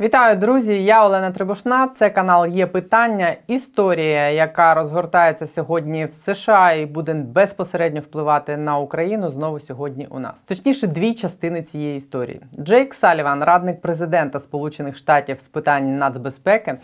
Вітаю, друзі! Я Олена Трибушна. Це канал Є питання. Історія, яка розгортається сьогодні в США і буде безпосередньо впливати на Україну. Знову сьогодні у нас. Точніше, дві частини цієї історії. Джейк Саліван, радник президента Сполучених Штатів з питань нацбезпеки,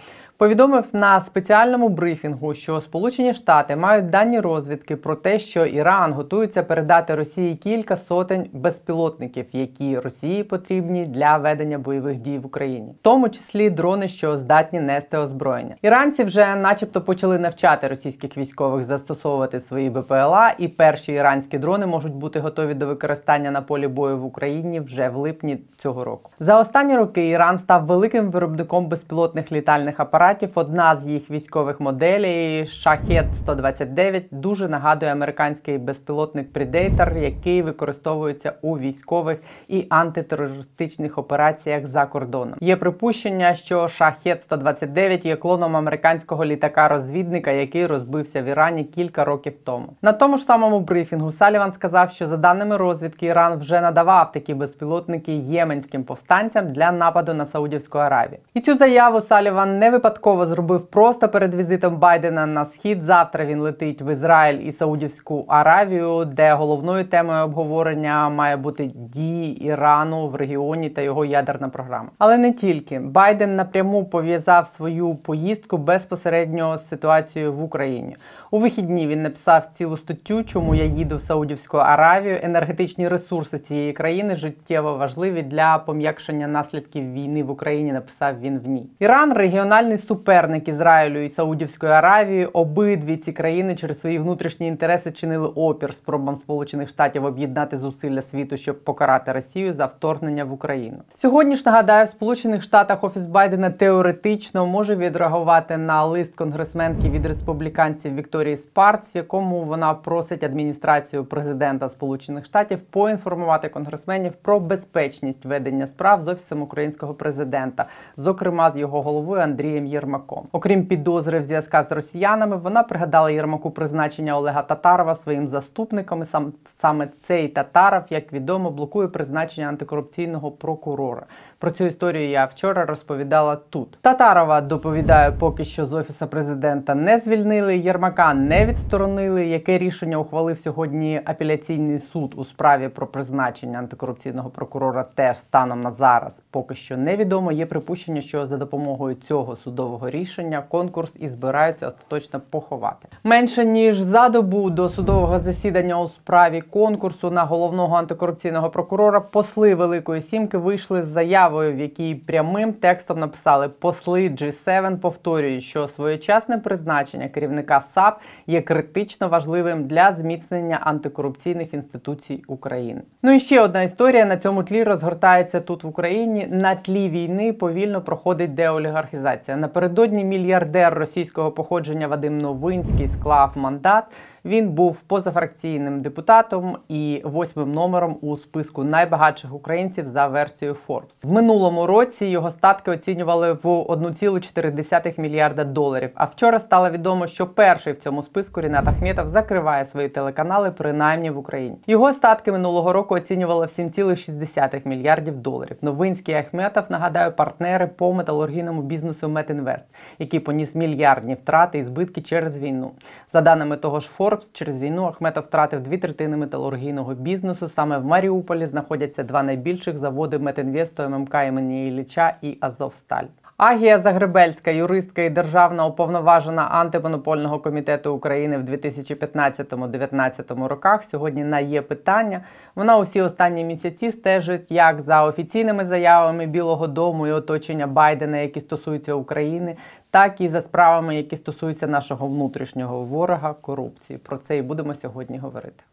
повідомив на спеціальному брифінгу, що Сполучені Штати мають дані розвідки про те, що Іран готується передати Росії кілька сотень безпілотників, які Росії потрібні для ведення бойових дій в Україні, в тому числі дрони, що здатні нести озброєння. Іранці вже, начебто, почали навчати російських військових застосовувати свої БПЛА, і перші іранські дрони можуть бути готові до використання на полі бою в Україні вже в липні цього року. За останні роки Іран став великим виробником безпілотних літальних апаратів. Одна з їх військових моделей Шахет 129 дуже нагадує американський безпілотник Predator, який використовується у військових і антитерористичних операціях за кордоном. Є припущення, що Шахет 129 є клоном американського літака-розвідника, який розбився в Ірані кілька років тому. На тому ж самому брифінгу Саліван сказав, що за даними розвідки Іран вже надавав такі безпілотники єменським повстанцям для нападу на Саудівську Аравію. І цю заяву Саліван не випадково зробив просто перед візитом Байдена на схід. Завтра він летить в Ізраїль і Саудівську Аравію, де головною темою обговорення має бути дії Ірану в регіоні та його ядерна програма. Але не тільки Байден напряму пов'язав свою поїздку безпосередньо з ситуацією в Україні. У вихідні він написав цілу статтю, чому я їду в Саудівську Аравію. Енергетичні ресурси цієї країни життєво важливі для пом'якшення наслідків війни в Україні. Написав він в ній. Іран регіональний суперник Ізраїлю і Саудівської Аравії. Обидві ці країни через свої внутрішні інтереси чинили опір спробам Сполучених Штатів об'єднати зусилля світу, щоб покарати Росію за вторгнення в Україну. Сьогодні ж нагадаю, в Сполучених Штатах офіс Байдена теоретично може відреагувати на лист конгресменки від республіканців Вікторії Спарц, в якому вона просить адміністрацію президента Сполучених Штатів поінформувати конгресменів про безпечність ведення справ з офісом українського президента, зокрема з його головою Андрієм Єрмаком. Окрім підозри в зв'язках з росіянами, вона пригадала Єрмаку призначення Олега Татарова своїм заступником. І сам саме цей Татаров, як відомо, блокує призначення антикорупційного прокурора. Про цю історію я вчора розповідала тут. Татарова доповідає, поки що з офіса президента не звільнили. Єрмака не відсторонили. Яке рішення ухвалив сьогодні апеляційний суд у справі про призначення антикорупційного прокурора? Теж станом на зараз поки що невідомо. Є припущення, що за допомогою цього судового рішення конкурс і збираються остаточно поховати. Менше ніж за добу до судового засідання у справі конкурсу на головного антикорупційного прокурора посли Великої Сімки вийшли з заявою, в якій прямим текстом написали посли G7 повторюють, що своєчасне призначення керівника САП є критично важливим для зміцнення антикорупційних інституцій України. Ну і ще одна історія на цьому тлі розгортається тут в Україні. На тлі війни повільно проходить деолігархізація. Напередодні мільярдер російського походження Вадим Новинський склав мандат. Він був позафракційним депутатом і восьмим номером у списку найбагатших українців за версією Forbes. В минулому році його статки оцінювали в 1,4 мільярда доларів. А вчора стало відомо, що перший в цьому списку Рінат Ахметов закриває свої телеканали, принаймні в Україні. Його статки минулого року оцінювали в 7,6 мільярдів доларів. Новинський Ахметов нагадаю партнери по металургійному бізнесу Метінвест, який поніс мільярдні втрати і збитки через війну. За даними того ж Forbes, Forbes, через війну Ахметов втратив дві третини металургійного бізнесу. Саме в Маріуполі знаходяться два найбільших заводи Метінвесту ММК імені Ілліча і Азовсталь. Агія Загребельська, юристка і державна уповноважена антимонопольного комітету України в 2015-2019 роках. Сьогодні на є питання. Вона усі останні місяці стежить як за офіційними заявами Білого Дому і оточення Байдена, які стосуються України, так і за справами, які стосуються нашого внутрішнього ворога корупції. Про це і будемо сьогодні говорити.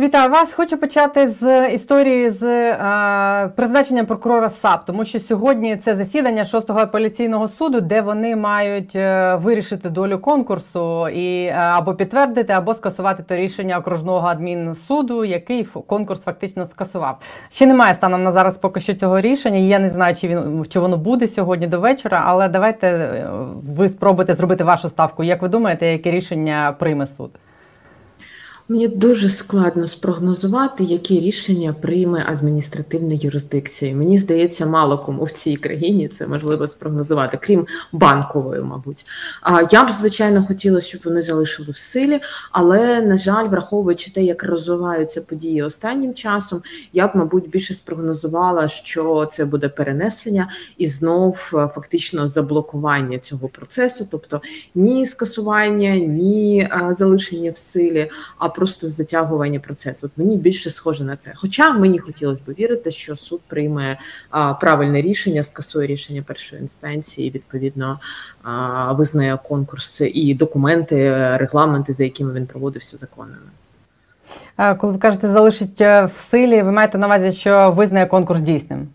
Вітаю вас! Хочу почати з історії з е, призначенням прокурора САП, тому що сьогодні це засідання 6-го апеляційного суду, де вони мають е, вирішити долю конкурсу і е, або підтвердити, або скасувати те рішення окружного адмінсуду, який конкурс фактично скасував. Ще немає станом на зараз поки що цього рішення. Я не знаю, чи він чи воно буде сьогодні до вечора, але давайте е, ви спробуйте зробити вашу ставку. Як ви думаєте, яке рішення прийме суд? Мені дуже складно спрогнозувати, які рішення прийме адміністративна юрисдикція. Мені здається, мало кому в цій країні це можливо спрогнозувати, крім банкової, мабуть. А я б звичайно хотіла, щоб вони залишили в силі, але на жаль, враховуючи те, як розвиваються події останнім часом, я б, мабуть, більше спрогнозувала, що це буде перенесення і знов е, фактично заблокування цього процесу, тобто ні скасування, ні е, залишення в силі. а просто затягування процесу. От мені більше схоже на це. Хоча мені хотілося б вірити, що суд прийме а, правильне рішення, скасує рішення першої інстанції, і відповідно а, визнає конкурс і документи, регламенти, за якими він проводився законними. Коли ви кажете, залишить е, в силі, ви маєте на увазі, що визнає конкурс дійсним?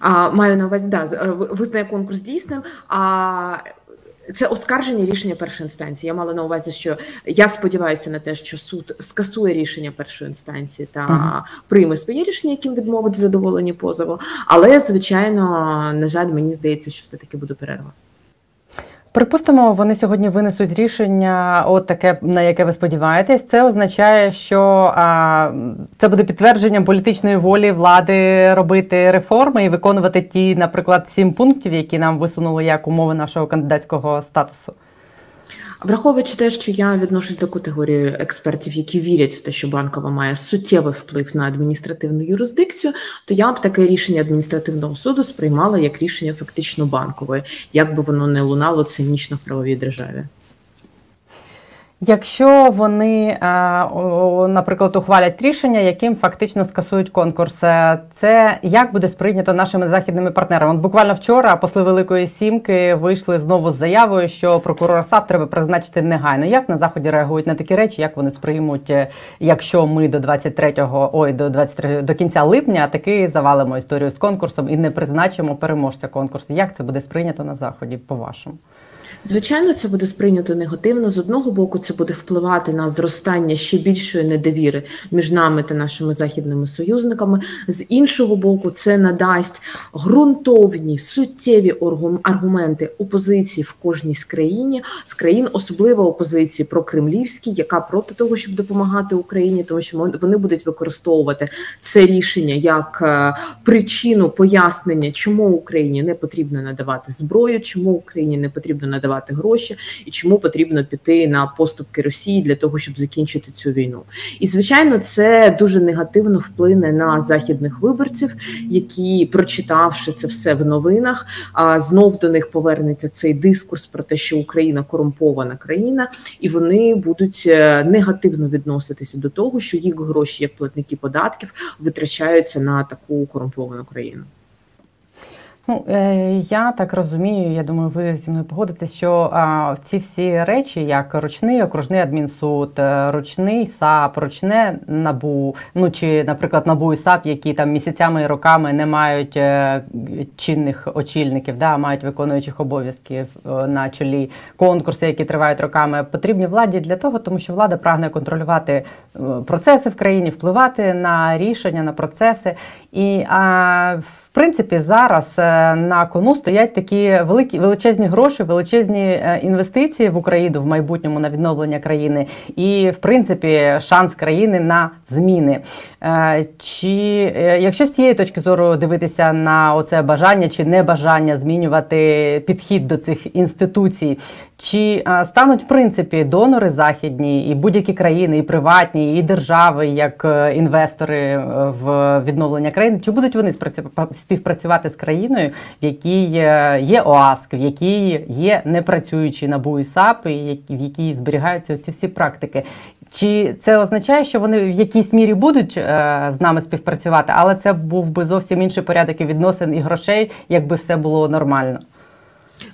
А, Маю на увазі, да, визнає конкурс дійсним. А це оскарження рішення першої інстанції. Я мала на увазі, що я сподіваюся на те, що суд скасує рішення першої інстанції та uh-huh. прийме своє рішення, яким відмовить задоволені позову. Але звичайно, на жаль, мені здається, що все таки буде перерва. Припустимо, вони сьогодні винесуть рішення, от таке на яке ви сподіваєтесь. Це означає, що а, це буде підтвердженням політичної волі влади робити реформи і виконувати ті, наприклад, сім пунктів, які нам висунули як умови нашого кандидатського статусу. Враховуючи те, що я відношусь до категорії експертів, які вірять в те, що банкова має суттєвий вплив на адміністративну юрисдикцію, то я б таке рішення адміністративного суду сприймала як рішення фактично банкової, як би воно не лунало цинічно в правовій державі. Якщо вони, е, наприклад, ухвалять рішення, яким фактично скасують конкурс, е, це як буде сприйнято нашими західними партнерами? Буквально вчора посли Великої Сімки вийшли знову з заявою, що прокурор САП треба призначити негайно. Як на заході реагують на такі речі? Як вони сприймуть, е, якщо ми до 23-го, ой, до 23 до кінця липня таки завалимо історію з конкурсом і не призначимо переможця конкурсу? Як це буде сприйнято на заході? По вашому? Звичайно, це буде сприйнято негативно. З одного боку, це буде впливати на зростання ще більшої недовіри між нами та нашими західними союзниками. З іншого боку, це надасть ґрунтовні суттєві аргументи опозиції в кожній з країні з країн, особливо опозиції прокремлівській, яка проти того, щоб допомагати Україні, тому що вони будуть використовувати це рішення як е, причину пояснення, чому Україні не потрібно надавати зброю, чому Україні не потрібно надавати давати гроші, і чому потрібно піти на поступки Росії для того, щоб закінчити цю війну. І звичайно, це дуже негативно вплине на західних виборців, які, прочитавши це все в новинах, а знов до них повернеться цей дискурс про те, що Україна корумпована країна, і вони будуть е, негативно відноситися до того, що їх гроші як платники податків витрачаються на таку корумповану країну. Ну, е, я так розумію, я думаю, ви зі мною погодитесь, що ці всі речі, як ручний окружний адмінсуд, е, ручний САП, ручне набу, ну чи, наприклад, набу і САП, які там місяцями і роками не мають е, чинних очільників, да, мають виконуючих обов'язків на чолі конкурси, які тривають роками, потрібні владі для того, тому що влада прагне контролювати процеси в країні, впливати на рішення, на процеси і в принципі зараз е, на кону стоять такі великі величезні гроші, величезні е, інвестиції в Україну в майбутньому на відновлення країни, і в принципі шанс країни на зміни. Е, чи якщо з цієї точки зору дивитися на оце бажання чи небажання змінювати підхід до цих інституцій, чи стануть в принципі донори західні і будь-які країни, і приватні, і держави, як інвестори в відновлення країни, чи будуть вони співпрацювати з країною, в якій є ОАСК, в якій є непрацюючі НАБУ і САП, і в якій зберігаються ці всі практики? Чи це означає, що вони в якійсь мірі будуть е, з нами співпрацювати, але це був би зовсім інший порядок і відносин і грошей, якби все було нормально?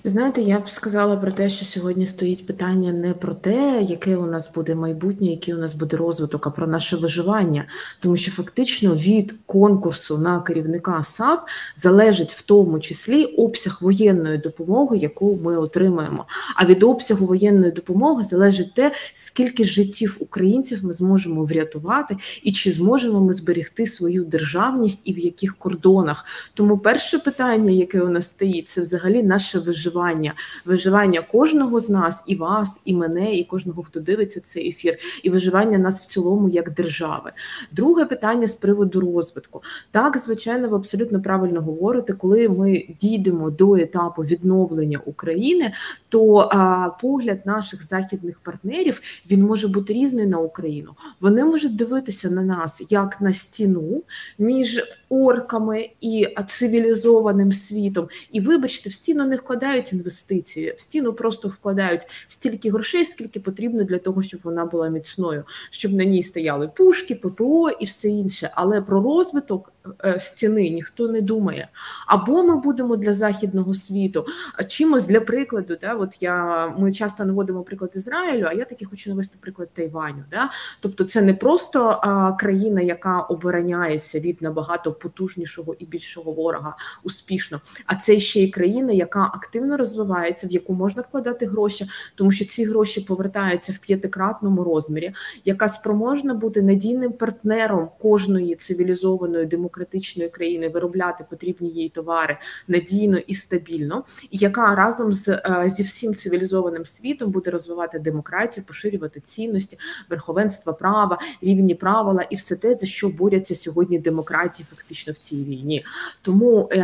Ви знаєте, я б сказала про те, що сьогодні стоїть питання не про те, яке у нас буде майбутнє, який у нас буде розвиток, а про наше виживання. Тому що фактично від конкурсу на керівника САП залежить в тому числі обсяг воєнної допомоги, яку ми отримаємо. А від обсягу воєнної допомоги залежить те, скільки життів українців ми зможемо врятувати, і чи зможемо ми зберегти свою державність і в яких кордонах. Тому перше питання, яке у нас стоїть, це взагалі наше виживання виживання, виживання кожного з нас, і вас, і мене, і кожного, хто дивиться цей ефір, і виживання нас в цілому як держави. Друге питання з приводу розвитку. Так, звичайно, ви абсолютно правильно говорите, коли ми дійдемо до етапу відновлення України, то а, погляд наших західних партнерів він може бути різний на Україну. Вони можуть дивитися на нас як на стіну між орками і цивілізованим світом. І вибачте, в стіну не вкладають інвестиції, в стіну просто вкладають стільки грошей, скільки потрібно для того, щоб вона була міцною, щоб на ній стояли пушки, ППО і все інше. Але про розвиток стіни ніхто не думає. Або ми будемо для західного світу чимось для прикладу. Да, от я ми часто наводимо приклад Ізраїлю, а я таки хочу навести приклад Тайваню. Да? Тобто, це не просто а, країна, яка обороняється від набагато потужнішого і більшого ворога успішно, а це ще й країна, яка активно розвивається, в яку можна вкладати гроші, тому що ці гроші повертаються в п'ятикратному розмірі, яка спроможна бути надійним партнером кожної цивілізованої демократичної країни, виробляти потрібні їй товари надійно і стабільно, і яка разом з е, зі всім цивілізованим світом буде розвивати демократію, поширювати цінності, верховенство права, рівні правила і все те, за що борються сьогодні демократії, фактично в цій війні. Тому е,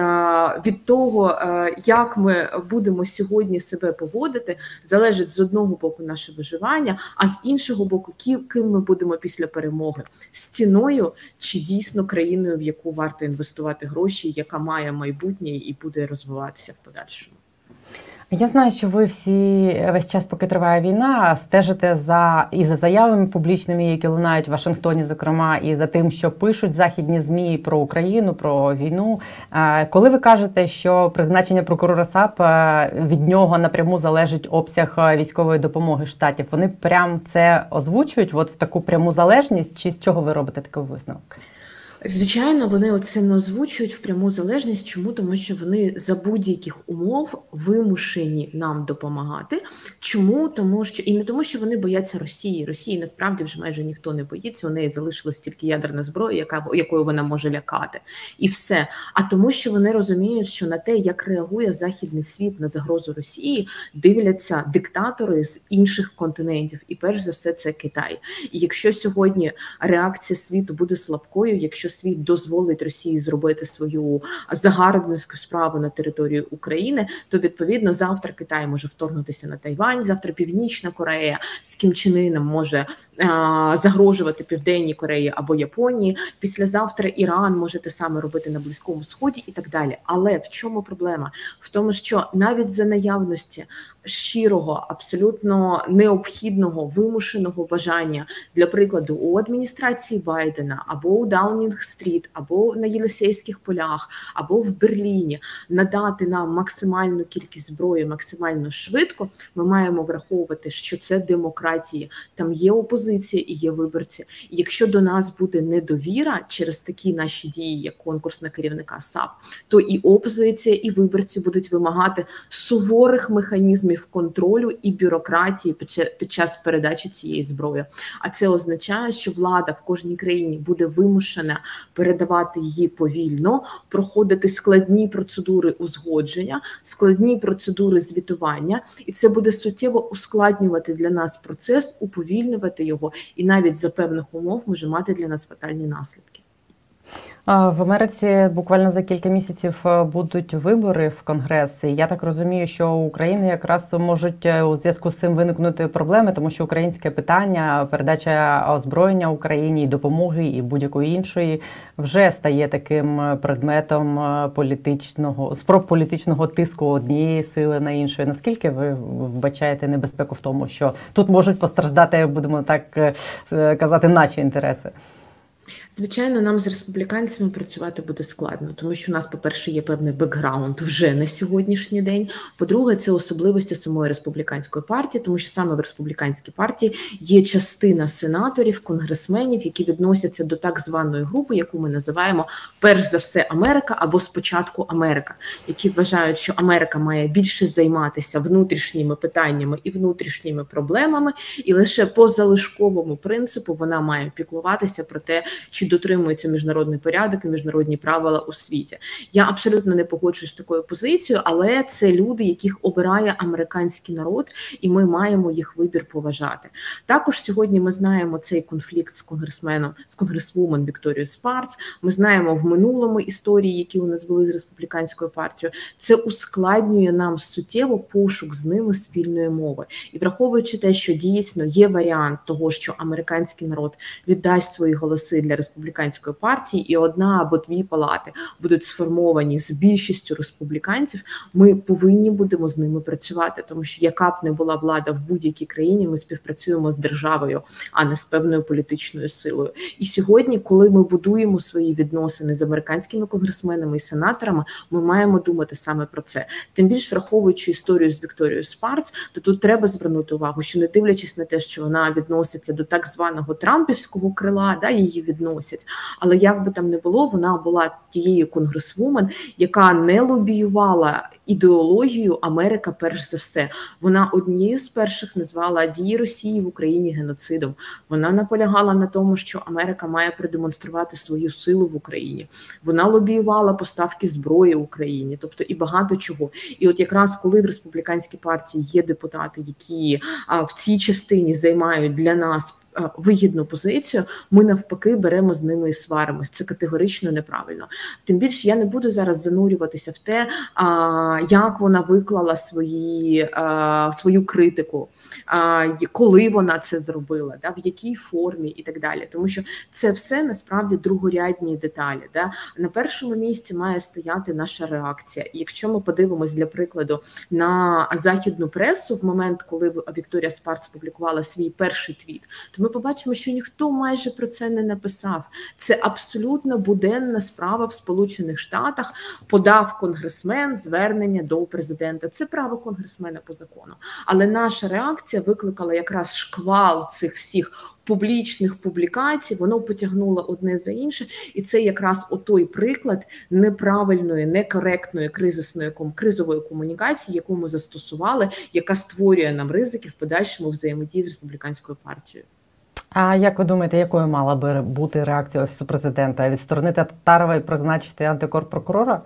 від того, е, як ми будемо сьогодні себе поводити, залежить з одного боку наше виживання, а з іншого боку, ким ми будемо після перемоги стіною чи дійсно країною, в яку варто інвестувати гроші, яка має майбутнє і буде розвиватися в подальшому. Я знаю, що ви всі весь час, поки триває війна, стежите за і за заявами публічними, які лунають в Вашингтоні, зокрема, і за тим, що пишуть західні змі про Україну, про війну. Коли ви кажете, що призначення прокурора САП від нього напряму залежить обсяг військової допомоги штатів, вони прям це озвучують, от в таку пряму залежність, чи з чого ви робите такий висновок? Звичайно, вони оце не озвучують в пряму залежність. Чому? Тому що вони за будь-яких умов вимушені нам допомагати. Чому? Тому що і не тому, що вони бояться Росії. Росії насправді вже майже ніхто не боїться. У неї залишилась тільки ядерна зброя, яка якою вона може лякати, і все. А тому, що вони розуміють, що на те, як реагує західний світ на загрозу Росії, дивляться диктатори з інших континентів, і перш за все, це Китай. І якщо сьогодні реакція світу буде слабкою, якщо світ дозволить Росії зробити свою загарбницьку справу на території України, то відповідно завтра Китай може вторгнутися на Тайвань, завтра Північна Корея з Кім Чен Іном може а, загрожувати Південній Кореї або Японії. Післязавтра Іран може те саме робити на Близькому Сході і так далі. Але в чому проблема? В тому, що навіть за наявності щирого, абсолютно необхідного вимушеного бажання для прикладу у адміністрації Байдена або у Даунінг-стріт, або на Єлисейських полях, або в Берліні надати нам максимальну кількість зброї максимально швидко. Ми маємо враховувати, що це демократія, там є опозиція і є виборці. Якщо до нас буде недовіра через такі наші дії, як конкурс на керівника САП, то і опозиція, і виборці будуть вимагати суворих механізмів механізмів контролю і бюрократії під час передачі цієї зброї. А це означає, що влада в кожній країні буде вимушена передавати її повільно, проходити складні процедури узгодження, складні процедури звітування, і це буде суттєво ускладнювати для нас процес, уповільнювати його, і навіть за певних умов може мати для нас фатальні наслідки. В Америці буквально за кілька місяців е, будуть вибори в Конгрес. І Я так розумію, що у України якраз можуть е, у зв'язку з цим виникнути проблеми, тому що українське питання, передача озброєння Україні і допомоги і будь-якої іншої вже стає таким предметом е, політичного спроб політичного тиску однієї сили на іншої. Наскільки ви вбачаєте небезпеку в тому, що тут можуть постраждати, будемо так казати, наші інтереси? Звичайно, нам з республіканцями працювати буде складно, тому що у нас, по-перше, є певний бекграунд вже на сьогоднішній день. По-друге, це особливості самої республіканської партії, тому що саме в республіканській партії є частина сенаторів, конгресменів, які відносяться до так званої групи, яку ми називаємо перш за все Америка або спочатку Америка, які вважають, що Америка має більше займатися внутрішніми питаннями і внутрішніми проблемами, і лише по залишковому принципу вона має піклуватися про те, чи дотримується міжнародний порядок і міжнародні правила у світі. Я абсолютно не погоджуюсь з такою позицією, але це люди, яких обирає американський народ, і ми маємо їх вибір поважати. Також сьогодні ми знаємо цей конфлікт з конгресменом з конгресвумен Вікторією Спарц. Ми знаємо в минулому історії, які у нас були з республіканською партією. Це ускладнює нам суттєво пошук з ними спільної мови, і враховуючи те, що дійсно є варіант того, що американський народ віддасть свої голоси для республіканської партії, і одна або дві палати будуть сформовані з більшістю республіканців. Ми повинні будемо з ними працювати, тому що яка б не була влада в будь-якій країні, ми співпрацюємо з державою, а не з певною політичною силою. І сьогодні, коли ми будуємо свої відносини з американськими конгресменами і сенаторами, ми маємо думати саме про це. Тим більш враховуючи історію з Вікторією Спарц, то тут треба звернути увагу, що не дивлячись на те, що вона відноситься до так званого Трампівського крила, да її відносять. Але як би там не було, вона була тією конгресвумен, яка не лобіювала ідеологію Америка, перш за все. Вона однією з перших назвала дії Росії в Україні геноцидом. Вона наполягала на тому, що Америка має продемонструвати свою силу в Україні. Вона лобіювала поставки зброї Україні, тобто і багато чого. І от якраз коли в республіканській партії є депутати, які а, в цій частині займають для нас вигідну позицію, ми навпаки беремо з ними і сваримось. Це категорично неправильно. Тим більше я не буду зараз занурюватися в те, як вона виклала свої свою критику, коли вона це зробила, да, в якій формі і так далі. Тому що це все насправді другорядні деталі. На першому місці має стояти наша реакція. І якщо ми подивимось для прикладу на західну пресу в момент, коли Вікторія Спарц публікувала свій перший твіт, то ми побачимо, що ніхто майже про це не написав. Це абсолютно буденна справа в Сполучених Штатах. Подав конгресмен звернення до президента. Це право конгресмена по закону. Але наша реакція викликала якраз шквал цих всіх. Публічних публікацій воно потягнуло одне за інше, і це якраз отой приклад неправильної, некоректної кризисної кризової комунікації, яку ми застосували, яка створює нам ризики в подальшому взаємодії з республіканською партією. А як ви думаєте, якою мала би бути реакція офісу президента? Відсторонити Татарова і призначити антикорпрокурора?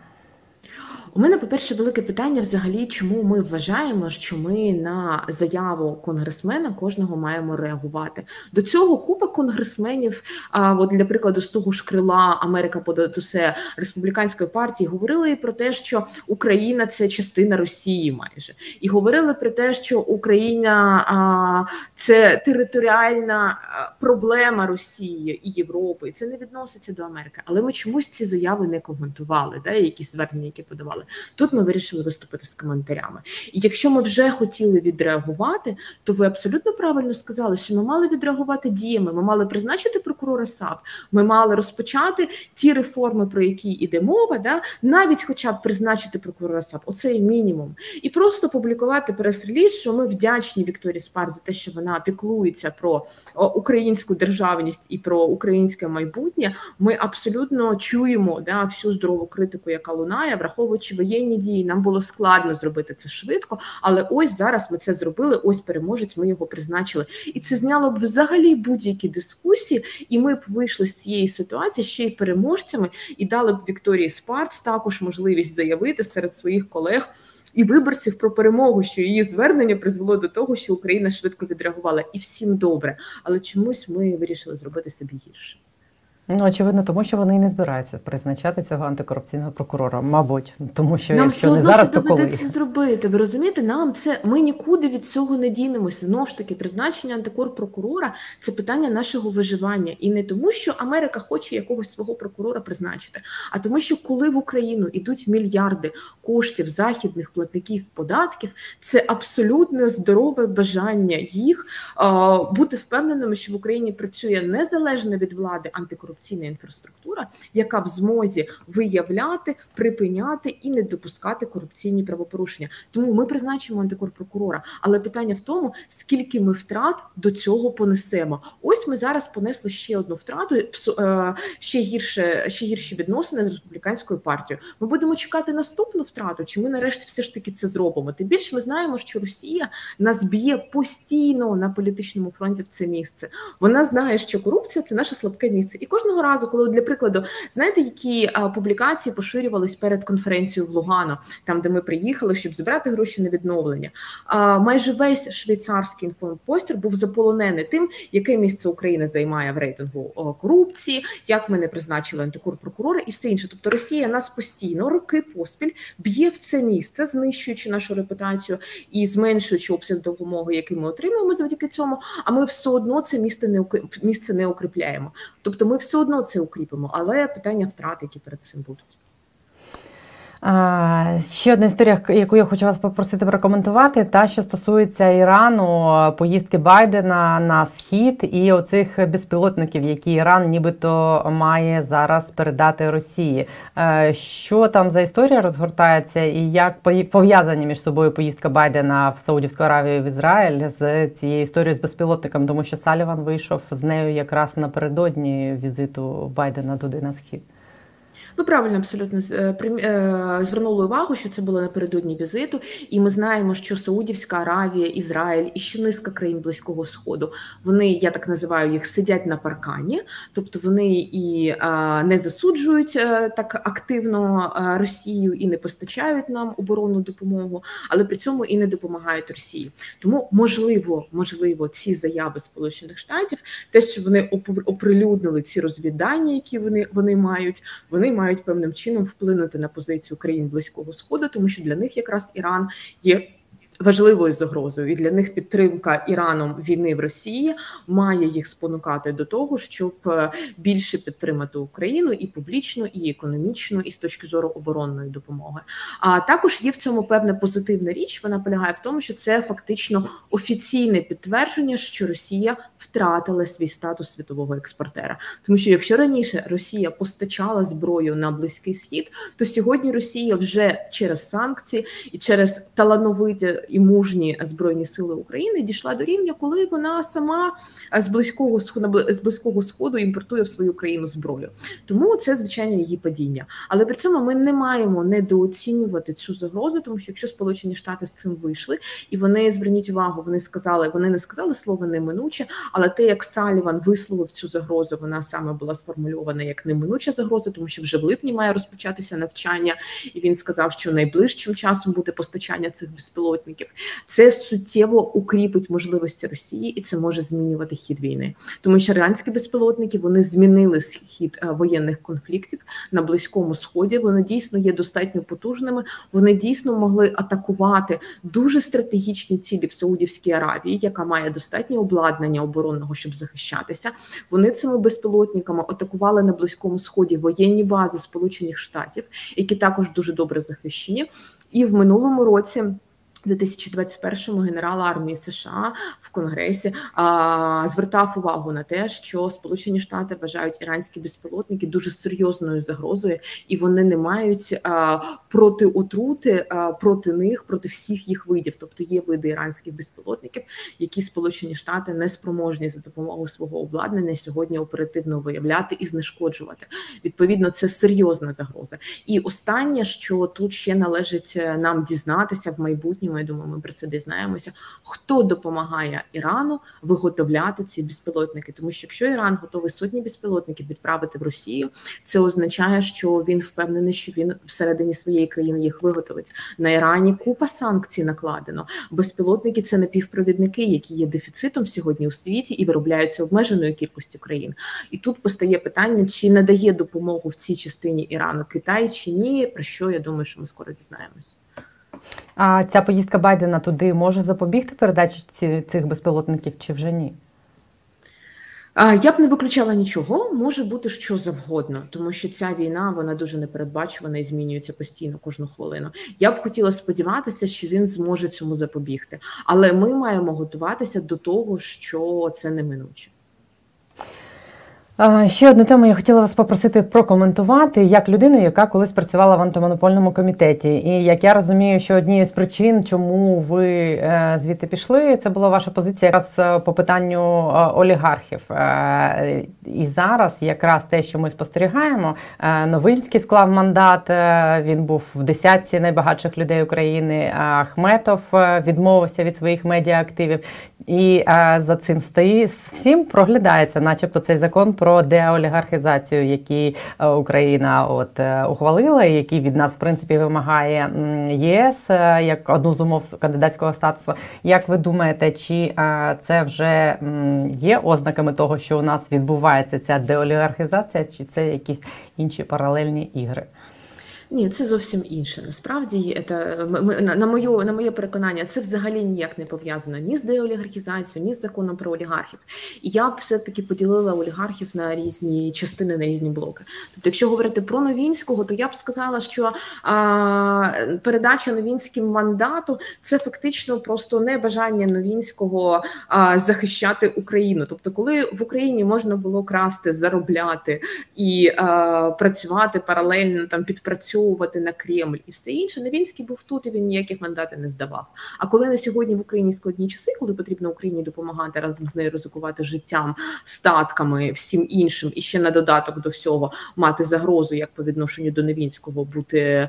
У мене, по-перше, велике питання взагалі, чому ми вважаємо, що ми на заяву конгресмена кожного маємо реагувати. До цього купа конгресменів, а от для прикладу, з того ж крила Америка подає усе республіканської партії, говорили і про те, що Україна це частина Росії, майже і говорили про те, що Україна а, це територіальна проблема Росії і Європи. І це не відноситься до Америки. Але ми чомусь ці заяви не коментували, да, якісь звернення, які подавали. Тут ми вирішили виступити з коментарями. І якщо ми вже хотіли відреагувати, то ви абсолютно правильно сказали, що ми мали відреагувати діями. Ми мали призначити прокурора САП, ми мали розпочати ті реформи, про які йде мова, да навіть, хоча б призначити прокурора САП, оце є мінімум, і просто публікувати прес-реліз, що ми вдячні Вікторії Спар за те, що вона піклується про українську державність і про українське майбутнє. Ми абсолютно чуємо да всю здорову критику, яка лунає, враховуючи воєнні дії. Нам було складно зробити це швидко, але ось зараз ми це зробили. Ось переможець. Ми його призначили, і це зняло б взагалі будь-які дискусії. І ми б вийшли з цієї ситуації ще й переможцями, і дали б Вікторії Спарц також можливість заявити серед своїх колег. І виборців про перемогу, що її звернення призвело до того, що Україна швидко відреагувала, і всім добре. Але чомусь ми вирішили зробити собі гірше. Ну, очевидно, тому що вони і не збираються призначати цього антикорупційного прокурора, мабуть, тому що нам якщо все не зараз, це то коли? зробити. Ви розумієте, нам це ми нікуди від цього не дінемося. Знову ж таки, призначення антикорпрокурора – це питання нашого виживання, і не тому, що Америка хоче якогось свого прокурора призначити, а тому, що коли в Україну йдуть мільярди коштів західних платників податків, це абсолютно здорове бажання їх а, бути впевненими, що в Україні працює незалежно від влади антикорупційна корупційна інфраструктура, яка в змозі виявляти, припиняти і не допускати корупційні правопорушення. Тому ми призначимо антикорпрокурора. Але питання в тому, скільки ми втрат до цього понесемо. Ось ми зараз понесли ще одну втрату, е, ще гірше, ще гірші відносини з республіканською партією. Ми будемо чекати наступну втрату, чи ми нарешті все ж таки це зробимо? Тим більше ми знаємо, що Росія нас б'є постійно на політичному фронті в це місце. Вона знає, що корупція це наше слабке місце, і кожен кожного разу, коли для прикладу, знаєте, які публікації поширювались перед конференцією в Лугано, там де ми приїхали, щоб збирати гроші на відновлення. А, майже весь швейцарський інформпостер був заполонений тим, яке місце Україна займає в рейтингу корупції, як ми не призначили антикорпрокурора і все інше. Тобто Росія нас постійно роки поспіль б'є в це місце, знищуючи нашу репутацію і зменшуючи обсяг допомоги, який ми отримуємо завдяки цьому. А ми все одно це місце не місце не укріпляємо. Тобто, ми все одно це укріпимо, але питання втрат, які перед цим будуть. Ще одна історія, яку я хочу вас попросити прокоментувати, та що стосується Ірану, поїздки Байдена на схід і оцих безпілотників, які Іран нібито має зараз передати Росії. Е, що там за історія розгортається, і як пов'язані між собою поїздка Байдена в Саудівську Аравію в Ізраїль з цією історією з безпілотником, тому що Саліван вийшов з нею якраз напередодні візиту Байдена туди на схід. Ви правильно абсолютно е, е, звернули увагу, що це було напередодні візиту, і ми знаємо, що Саудівська Аравія, Ізраїль і ще низка країн близького сходу вони, я так називаю їх, сидять на паркані, тобто вони і не засуджують е, так активно Росію і не постачають нам оборонну допомогу, але при цьому і не допомагають Росії. Тому можливо, можливо, ці заяви Сполучених Штатів, те, що вони оприлюднили ці розвідання, які вони, вони мають, вони мають мають певним чином вплинути на позицію країн близького сходу, тому що для них якраз Іран є важливою загрозою, і для них підтримка Іраном війни в Росії має їх спонукати до того, щоб е, більше підтримати Україну і публічно, і економічно, і з точки зору оборонної допомоги. А також є в цьому певна позитивна річ. Вона полягає в тому, що це фактично офіційне підтвердження, що Росія втратила свій статус світового експортера. Тому що якщо раніше Росія постачала зброю на близький схід, то сьогодні Росія вже через санкції і через талановиті і мужні збройні сили України дійшла до рівня, коли вона сама з близького з близького сходу імпортує в свою країну зброю. Тому це звичайно її падіння. Але при цьому ми не маємо недооцінювати цю загрозу, тому що якщо Сполучені Штати з цим вийшли, і вони зверніть увагу, вони сказали, вони не сказали слово неминуче, але те, як Саліван висловив цю загрозу, вона саме була сформульована як неминуча загроза, тому що вже в липні має розпочатися навчання, і він сказав, що найближчим часом буде постачання цих безпілотників союзників. Це суттєво укріпить можливості Росії, і це може змінювати хід війни, тому що іранські безпілотники вони змінили хід е, воєнних конфліктів на близькому сході. Вони дійсно є достатньо потужними. Вони дійсно могли атакувати дуже стратегічні цілі в Саудівській Аравії, яка має достатнє обладнання оборонного, щоб захищатися. Вони цими безпілотниками атакували на близькому сході воєнні бази Сполучених Штатів, які також дуже добре захищені, і в минулому році. 2021-му генерал армії США в Конгресі а, звертав увагу на те, що Сполучені Штати вважають іранські безпілотники дуже серйозною загрозою, і вони не мають а, проти отрути а, проти них, проти всіх їх видів. Тобто є види іранських безпілотників, які Сполучені Штати не спроможні за допомогою свого обладнання сьогодні оперативно виявляти і знешкоджувати. Відповідно, це серйозна загроза. І останнє, що тут ще належить е, нам дізнатися в майбутньому я думаю, ми про це дізнаємося. Хто допомагає Ірану виготовляти ці безпілотники? Тому що якщо Іран готовий сотні безпілотників відправити в Росію, це означає, що він впевнений, що він всередині своєї країни їх виготовить. На Ірані купа санкцій накладено. Безпілотники це напівпровідники, які є дефіцитом сьогодні у світі і виробляються обмеженою кількістю країн. І тут постає питання, чи надає допомогу в цій частині Ірану Китай чи ні. Про що я думаю, що ми скоро дізнаємось. А ця поїздка Байдена туди може запобігти передачі цих безпілотників чи вже ні? Я б не виключала нічого, може бути що завгодно, тому що ця війна вона дуже непередбачувана і змінюється постійно кожну хвилину. Я б хотіла сподіватися, що він зможе цьому запобігти, але ми маємо готуватися до того, що це неминуче. Ще одну тему я хотіла вас попросити прокоментувати як людину, яка колись працювала в антимонопольному комітеті. І як я розумію, що однією з причин, чому ви е, звідти пішли, це була ваша позиція якраз е, по питанню е, олігархів. І зараз якраз те, що ми спостерігаємо, Новинський склав мандат. Він був в десятці найбагатших людей України. Ахметов відмовився від своїх медіаактивів. І за цим стоїть всім проглядається, начебто, цей закон про деолігархізацію, які е, Україна от е, ухвалила, які від нас в принципі вимагає ЄС е, як одну з умов кандидатського статусу. Як ви думаєте, чи це вже є ознаками того, що у нас відбувається ця деолігархізація, чи це якісь інші паралельні ігри? Ні, це зовсім інше. Насправді, це, ми- на, мою, на моє переконання, це взагалі ніяк не пов'язано ні з деолігархізацією, ні з законом про олігархів. І я б все-таки поділила олігархів на різні частини, на різні блоки. Тобто, якщо говорити про Новінського, то я б сказала, що а, передача Новінським мандату це фактично просто небажання Новінського а, захищати Україну. Тобто, коли в Україні можна було красти, заробляти і е, працювати паралельно, там підпрацьовувати на Кремль і все інше. Новінський був тут і він ніяких мандатів не здавав. А коли на сьогодні в Україні складні часи, коли потрібно Україні допомагати разом з нею ризикувати життям, статками, всім іншим, і ще на додаток до всього мати загрозу, як по відношенню до Новінського, бути е,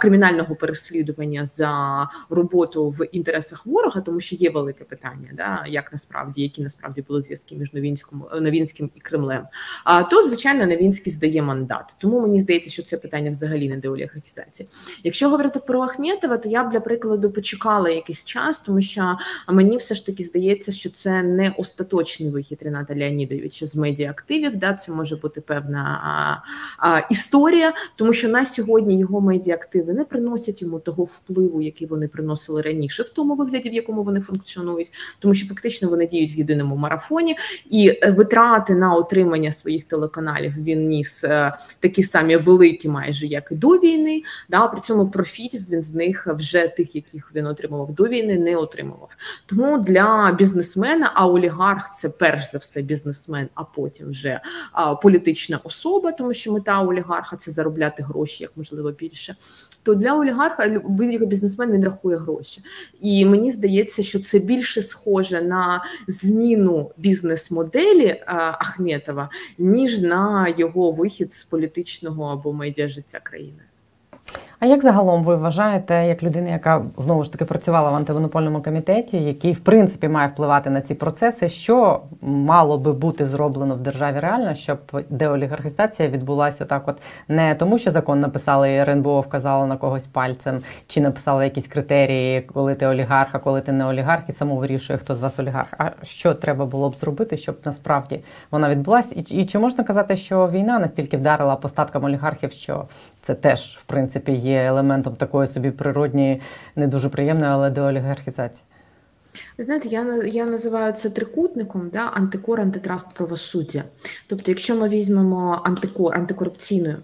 кримінального переслідування за роботу в інтересах ворога, тому що є велике питання, да як насправді які насправді були зв'язки між Новінським, Новінським і Кремлем. А то звичайно Новінський здає мандат. Тому мені здається, що це питання взагалі не деолігархізації. Якщо говорити про Ахметова, то я б для прикладу почекала якийсь час, тому що мені все ж таки здається, що це не остаточний вихід Рената Леонідовича з медіаактивів. Да, це може бути певна а, а, історія, тому що на сьогодні його медіаактиви не приносять йому того впливу, який вони приносили раніше, в тому вигляді, в якому вони функціонують, тому що фактично вони діють в єдиному марафоні, і е, витрати на отримання своїх телеканалів він ніс е, такі самі великі, майже як і до війни. Да, при цьому профітів він з них вже тих, яких він отримував до війни, не отримував. Тому для бізнесмена, а олігарх це перш за все бізнесмен, а потім вже а, політична особа, тому що мета олігарха це заробляти гроші як можливо більше. То для олігарха будь-який бізнесмен він рахує гроші, і мені здається, що це більше схоже на зміну бізнес-моделі е, Ахметова, ніж на його вихід з політичного або медіажиття країни. А як загалом ви вважаєте, як людина, яка знову ж таки працювала в антимонопольному комітеті, який в принципі має впливати на ці процеси, що мало би бути зроблено в державі реально, щоб деолігархізація відбулася отак, от не тому, що закон написали і РНБО вказало на когось пальцем, чи написали якісь критерії, коли ти олігарх, а коли ти не олігарх, і само вирішує, хто з вас олігарх. А що треба було б зробити, щоб насправді вона відбулася? І, і чи можна казати, що війна настільки вдарила по статкам олігархів, що це теж в принципі є елементом такої собі природньої, не дуже приємної, але деолігархізації. Знаєте, я я називаю це трикутником, да, антикор, антитраст, правосуддя. Тобто, якщо ми візьмемо антикор, антикорупційну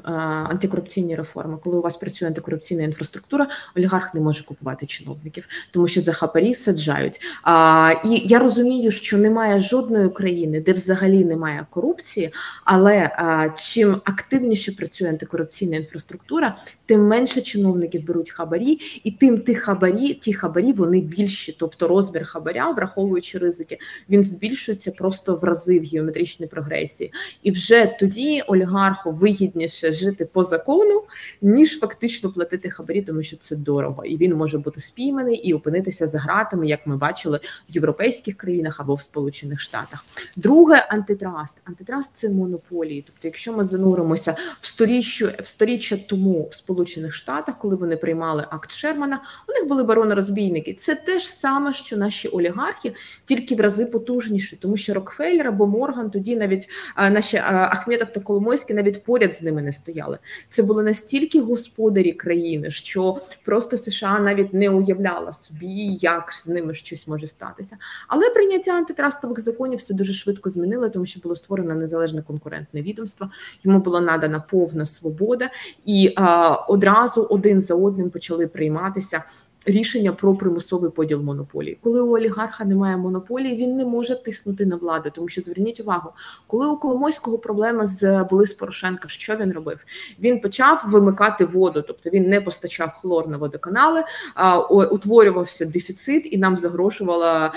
антикорупційні реформи, коли у вас працює антикорупційна інфраструктура, олігарх не може купувати чиновників, тому що за хапарі саджають. А, І я розумію, що немає жодної країни, де взагалі немає корупції, але а, чим активніше працює антикорупційна інфраструктура, тим менше чиновників беруть хабарі, і тим ті хабарі, ті хабарі вони більші, тобто розмір хабаря, враховуючи ризики, він збільшується просто в рази в геометричній прогресії, і вже тоді олігарху вигідніше жити по закону, ніж фактично платити хабарі, тому що це дорого, і він може бути спійманий і опинитися за гратами, як ми бачили в європейських країнах або в Сполучених Штатах. Друге антитраст. Антитраст це монополії. Тобто, якщо ми зануримося в сторіччя, в сторіччя тому в Сполучених Штатах, коли вони приймали акт Шермана, у них були барони-розбійники. Це те ж саме, що наші олігархи, тільки в рази потужніші, тому що Рокфеллер або Морган тоді навіть наші Ахметов та Коломойський навіть поряд з ними не стояли. Це були настільки господарі країни, що просто США навіть не уявляла собі, як з ними щось може статися. Але прийняття антитрастових законів все дуже швидко змінило, тому що було створено незалежне конкурентне відомство. Йому була надана повна свобода, і а, одразу один за одним почали прийматися рішення про примусовий поділ монополії. Коли у олігарха немає монополії, він не може тиснути на владу, тому що зверніть увагу, коли у Коломойського проблема з були з Порошенка, що він робив? Він почав вимикати воду, тобто він не постачав хлор на водоканали, а, утворювався дефіцит, і нам загрожувала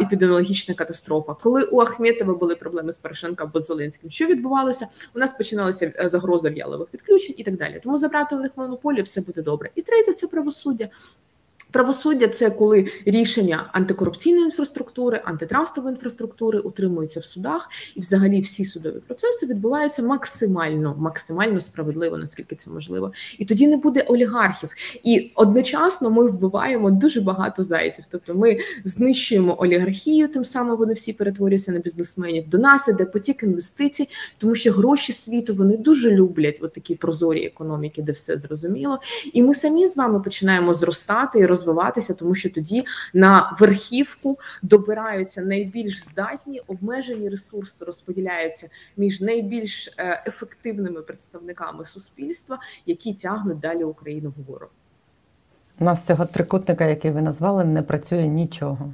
епідеміологічна катастрофа. Коли у Ахметова були проблеми з Порошенка або з Зеленським, що відбувалося? У нас починалася загроза в'ялових відключень і так далі. Тому забрати у них монополію все буде добре. І третє це правосуддя. Правосуддя це коли рішення антикорупційної інфраструктури, антитрастової інфраструктури утримуються в судах, і взагалі всі судові процеси відбуваються максимально, максимально справедливо, наскільки це можливо. І тоді не буде олігархів. І одночасно ми вбиваємо дуже багато зайців. Тобто ми знищуємо олігархію, тим самим вони всі перетворюються на бізнесменів. До нас іде потік інвестицій, тому що гроші світу вони дуже люблять от такі прозорі економіки, де все зрозуміло. І ми самі з вами починаємо зростати і розвиватися, тому що тоді на верхівку добираються найбільш здатні, обмежені ресурси розподіляються між найбільш е, ефективними представниками суспільства, які тягнуть далі Україну вгору. У нас цього трикутника, який ви назвали, не працює нічого.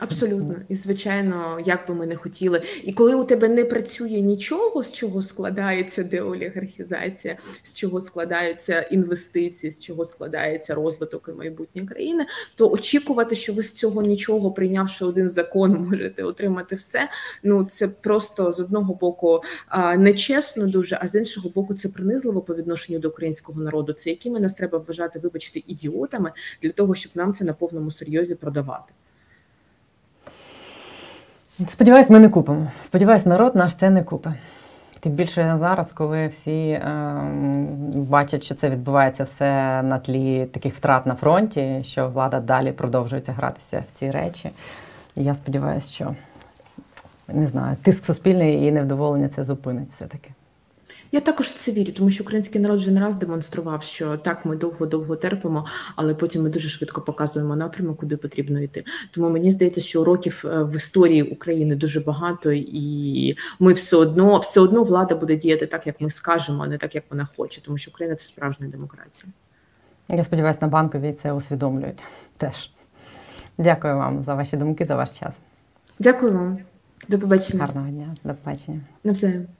Абсолютно, і звичайно, як би ми не хотіли, і коли у тебе не працює нічого, з чого складається деолігархізація, з чого складаються інвестиції, з чого складається розвиток і майбутнє країни, то очікувати, що ви з цього нічого, прийнявши один закон, можете отримати все. Ну це просто з одного боку нечесно, дуже, а з іншого боку, це принизливо по відношенню до українського народу. Це якими нас треба вважати, вибачте, ідіотами для того, щоб нам це на повному серйозі продавати. Сподіваюсь, ми не купимо. Сподіваюсь, народ наш це не купить. Тим більше зараз, коли всі е, бачать, що це відбувається все на тлі таких втрат на фронті, що влада далі продовжується гратися в ці речі. Я сподіваюся, що не знаю, тиск суспільний і невдоволення це зупинить все-таки. Я також в це вірю, тому що український народ вже не раз демонстрував, що так ми довго-довго терпимо, але потім ми дуже швидко показуємо напрямок, куди потрібно йти. Тому мені здається, що уроків е, в історії України дуже багато, і ми все одно все одно влада буде діяти так, як ми скажемо, а не так, як вона хоче, тому що Україна це справжня демократія. Я сподіваюся, на банковій це усвідомлюють теж. Дякую вам за ваші думки, за ваш час. Дякую вам, до побачення. Гарного дня, до побачення. Навзаєм.